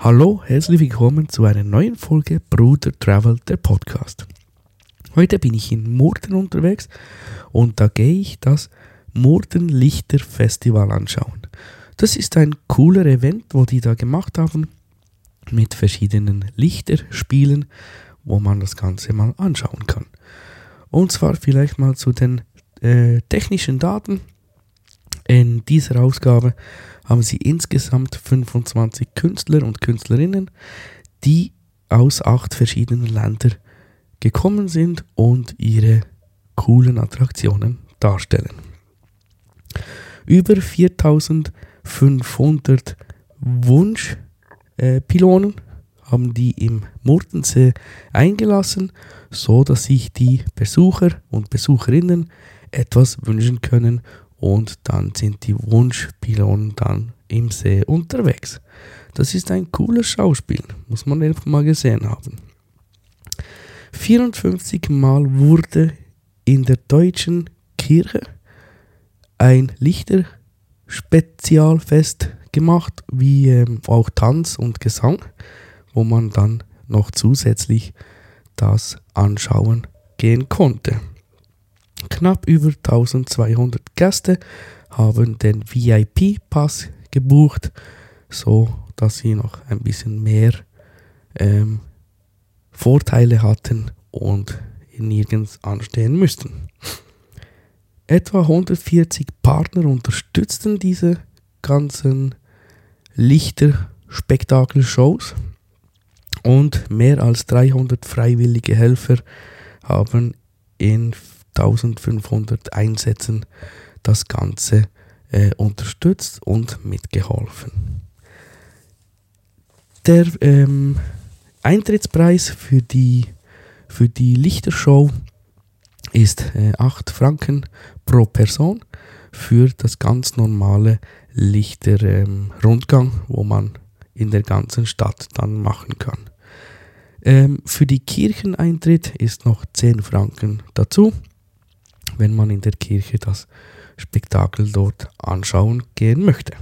Hallo, herzlich willkommen zu einer neuen Folge Bruder Travel, der Podcast. Heute bin ich in Murten unterwegs und da gehe ich das Murten Lichter Festival anschauen. Das ist ein cooler Event, wo die da gemacht haben mit verschiedenen Lichterspielen, wo man das Ganze mal anschauen kann. Und zwar vielleicht mal zu den äh, technischen Daten. In dieser Ausgabe haben sie insgesamt 25 Künstler und Künstlerinnen, die aus acht verschiedenen Ländern gekommen sind und ihre coolen Attraktionen darstellen. Über 4500 Wunschpilonen haben die im Murtensee eingelassen, so dass sich die Besucher und Besucherinnen etwas wünschen können und dann sind die Wunschpilonen dann im See unterwegs. Das ist ein cooles Schauspiel, muss man einfach mal gesehen haben. 54 Mal wurde in der deutschen Kirche ein Lichterspezialfest gemacht, wie ähm, auch Tanz und Gesang, wo man dann noch zusätzlich das anschauen gehen konnte. Knapp über 1200 Gäste haben den VIP-Pass gebucht, so dass sie noch ein bisschen mehr ähm, Vorteile hatten und nirgends anstehen müssten. Etwa 140 Partner unterstützten diese ganzen Lichter-Spektakel-Shows und mehr als 300 freiwillige Helfer haben in 1500 Einsätzen das Ganze äh, unterstützt und mitgeholfen. Der ähm, Eintrittspreis für die, für die Lichtershow ist äh, 8 Franken pro Person für das ganz normale Lichterrundgang, ähm, wo man in der ganzen Stadt dann machen kann. Ähm, für die Kircheneintritt ist noch 10 Franken dazu wenn man in der Kirche das Spektakel dort anschauen gehen möchte.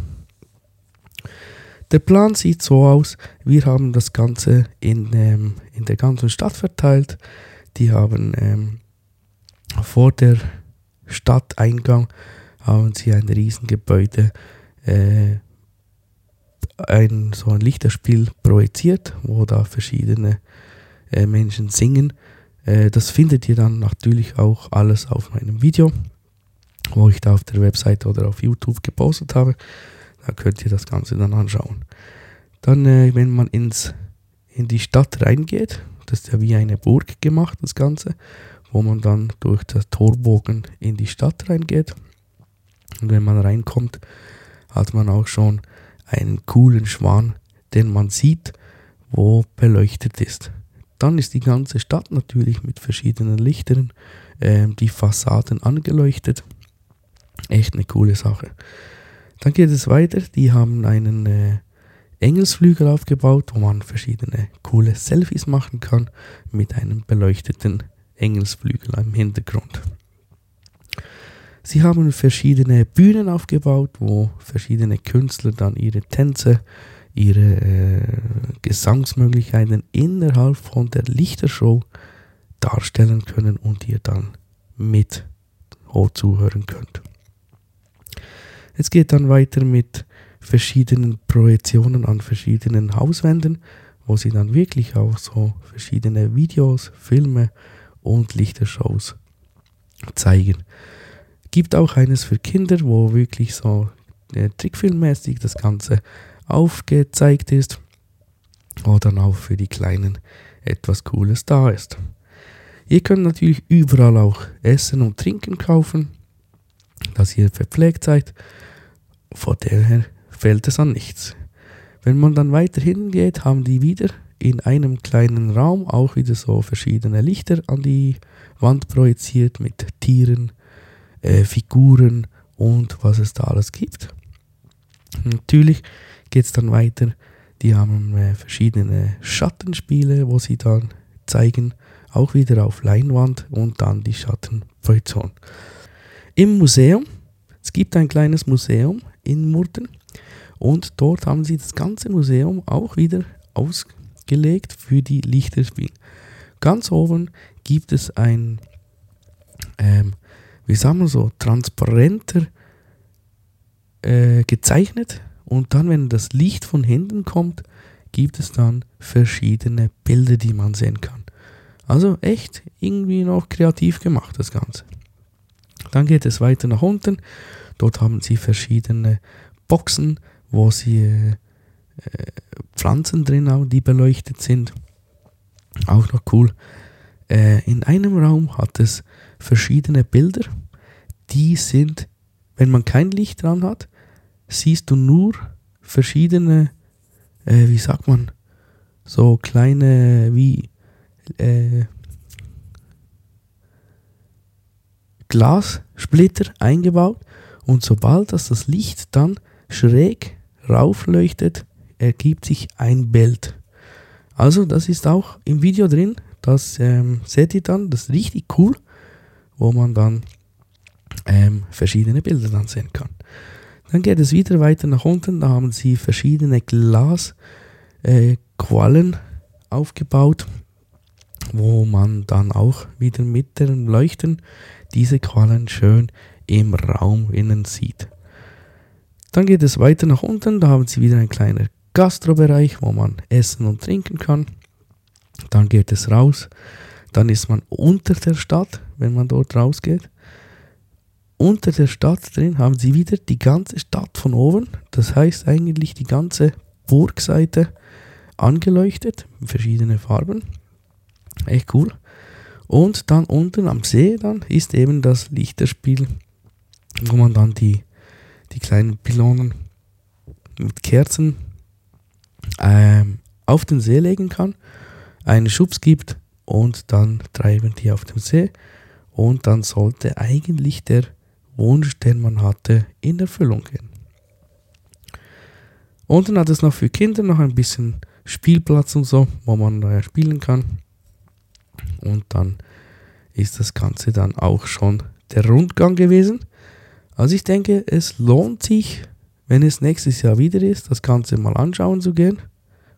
Der Plan sieht so aus, wir haben das Ganze in, ähm, in der ganzen Stadt verteilt. Die haben ähm, vor der Stadteingang haben sie ein Riesengebäude, äh, ein, so ein Lichterspiel projiziert, wo da verschiedene äh, Menschen singen äh, das findet ihr dann natürlich auch alles auf meinem Video, wo ich da auf der Webseite oder auf YouTube gepostet habe. Da könnt ihr das Ganze dann anschauen. Dann, äh, wenn man ins, in die Stadt reingeht, das ist ja wie eine Burg gemacht, das Ganze, wo man dann durch das Torbogen in die Stadt reingeht. Und wenn man reinkommt, hat man auch schon einen coolen Schwan, den man sieht, wo beleuchtet ist. Dann ist die ganze Stadt natürlich mit verschiedenen Lichtern, äh, die Fassaden angeleuchtet. Echt eine coole Sache. Dann geht es weiter. Die haben einen äh, Engelsflügel aufgebaut, wo man verschiedene coole Selfies machen kann mit einem beleuchteten Engelsflügel im Hintergrund. Sie haben verschiedene Bühnen aufgebaut, wo verschiedene Künstler dann ihre Tänze ihre äh, Gesangsmöglichkeiten innerhalb von der Lichtershow darstellen können und ihr dann mit zuhören könnt. Es geht dann weiter mit verschiedenen Projektionen an verschiedenen Hauswänden, wo sie dann wirklich auch so verschiedene Videos, Filme und Lichtershows zeigen. Gibt auch eines für Kinder, wo wirklich so äh, trickfilmmäßig das Ganze aufgezeigt ist oder auch für die Kleinen etwas Cooles da ist. Ihr könnt natürlich überall auch Essen und Trinken kaufen, dass ihr verpflegt seid. Von daher fällt es an nichts. Wenn man dann weiter hingeht, haben die wieder in einem kleinen Raum auch wieder so verschiedene Lichter an die Wand projiziert mit Tieren, äh, Figuren und was es da alles gibt. Natürlich geht es dann weiter. Die haben äh, verschiedene Schattenspiele, wo sie dann zeigen, auch wieder auf Leinwand und dann die Schattenprojektion. Im Museum, es gibt ein kleines Museum in Murten Und dort haben sie das ganze Museum auch wieder ausgelegt für die Lichterspiele. Ganz oben gibt es ein, ähm, wie sagen wir so, transparenter äh, gezeichnet. Und dann, wenn das Licht von hinten kommt, gibt es dann verschiedene Bilder, die man sehen kann. Also echt irgendwie noch kreativ gemacht, das Ganze. Dann geht es weiter nach unten. Dort haben sie verschiedene Boxen, wo sie äh, Pflanzen drin haben, die beleuchtet sind. Auch noch cool. Äh, in einem Raum hat es verschiedene Bilder, die sind, wenn man kein Licht dran hat, siehst du nur verschiedene, äh, wie sagt man, so kleine, wie äh, Glassplitter eingebaut und sobald das, das Licht dann schräg raufleuchtet, ergibt sich ein Bild. Also das ist auch im Video drin, das ähm, seht ihr dann, das ist richtig cool, wo man dann ähm, verschiedene Bilder dann sehen kann. Dann geht es wieder weiter nach unten, da haben sie verschiedene Glasquallen äh, aufgebaut, wo man dann auch wieder mit dem Leuchten diese Quallen schön im Raum innen sieht. Dann geht es weiter nach unten, da haben sie wieder einen kleinen Gastrobereich, wo man essen und trinken kann. Dann geht es raus, dann ist man unter der Stadt, wenn man dort rausgeht. Unter der Stadt drin haben sie wieder die ganze Stadt von oben, das heißt eigentlich die ganze Burgseite angeleuchtet, verschiedene Farben. Echt cool. Und dann unten am See dann ist eben das Lichterspiel, wo man dann die, die kleinen Pylonen mit Kerzen ähm, auf den See legen kann, einen Schubs gibt und dann treiben die auf dem See und dann sollte eigentlich der Wunsch, den man hatte, in Erfüllung gehen. Unten hat es noch für Kinder noch ein bisschen Spielplatz und so, wo man äh, spielen kann. Und dann ist das Ganze dann auch schon der Rundgang gewesen. Also ich denke, es lohnt sich, wenn es nächstes Jahr wieder ist, das Ganze mal anschauen zu gehen.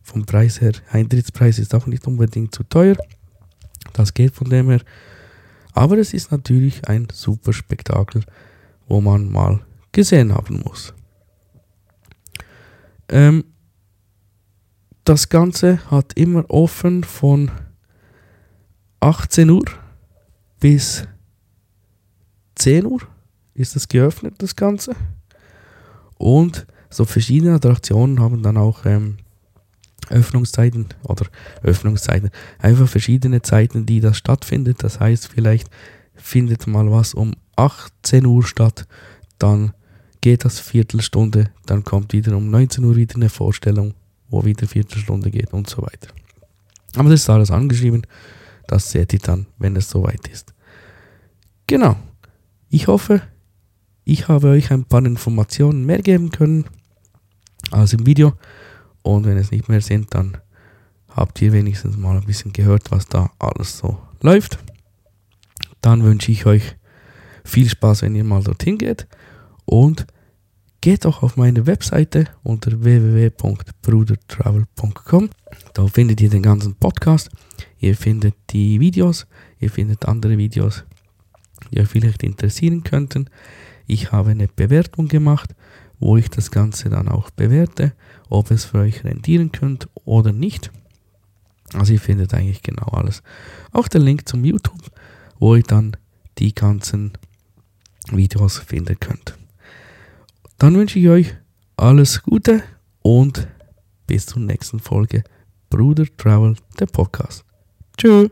Vom Preis her, Eintrittspreis ist auch nicht unbedingt zu teuer. Das geht von dem her. Aber es ist natürlich ein super Spektakel, wo man mal gesehen haben muss. Ähm, das Ganze hat immer offen von 18 Uhr bis 10 Uhr ist es geöffnet, das Ganze. Und so verschiedene Attraktionen haben dann auch ähm, Öffnungszeiten oder Öffnungszeiten, einfach verschiedene Zeiten, die das stattfindet. Das heißt, vielleicht findet mal was um 18 Uhr statt, dann geht das Viertelstunde, dann kommt wieder um 19 Uhr wieder eine Vorstellung, wo wieder Viertelstunde geht und so weiter. Aber das ist alles angeschrieben, das seht ihr dann, wenn es soweit ist. Genau. Ich hoffe, ich habe euch ein paar Informationen mehr geben können als im Video. Und wenn es nicht mehr sind, dann habt ihr wenigstens mal ein bisschen gehört, was da alles so läuft. Dann wünsche ich euch viel Spaß, wenn ihr mal dorthin geht. Und geht auch auf meine Webseite unter www.brudertravel.com. Da findet ihr den ganzen Podcast. Ihr findet die Videos, ihr findet andere Videos, die euch vielleicht interessieren könnten. Ich habe eine Bewertung gemacht, wo ich das Ganze dann auch bewerte ob es für euch rentieren könnt oder nicht. Also ihr findet eigentlich genau alles. Auch der Link zum YouTube, wo ihr dann die ganzen Videos finden könnt. Dann wünsche ich euch alles Gute und bis zur nächsten Folge Bruder Travel, der Podcast. Tschüss.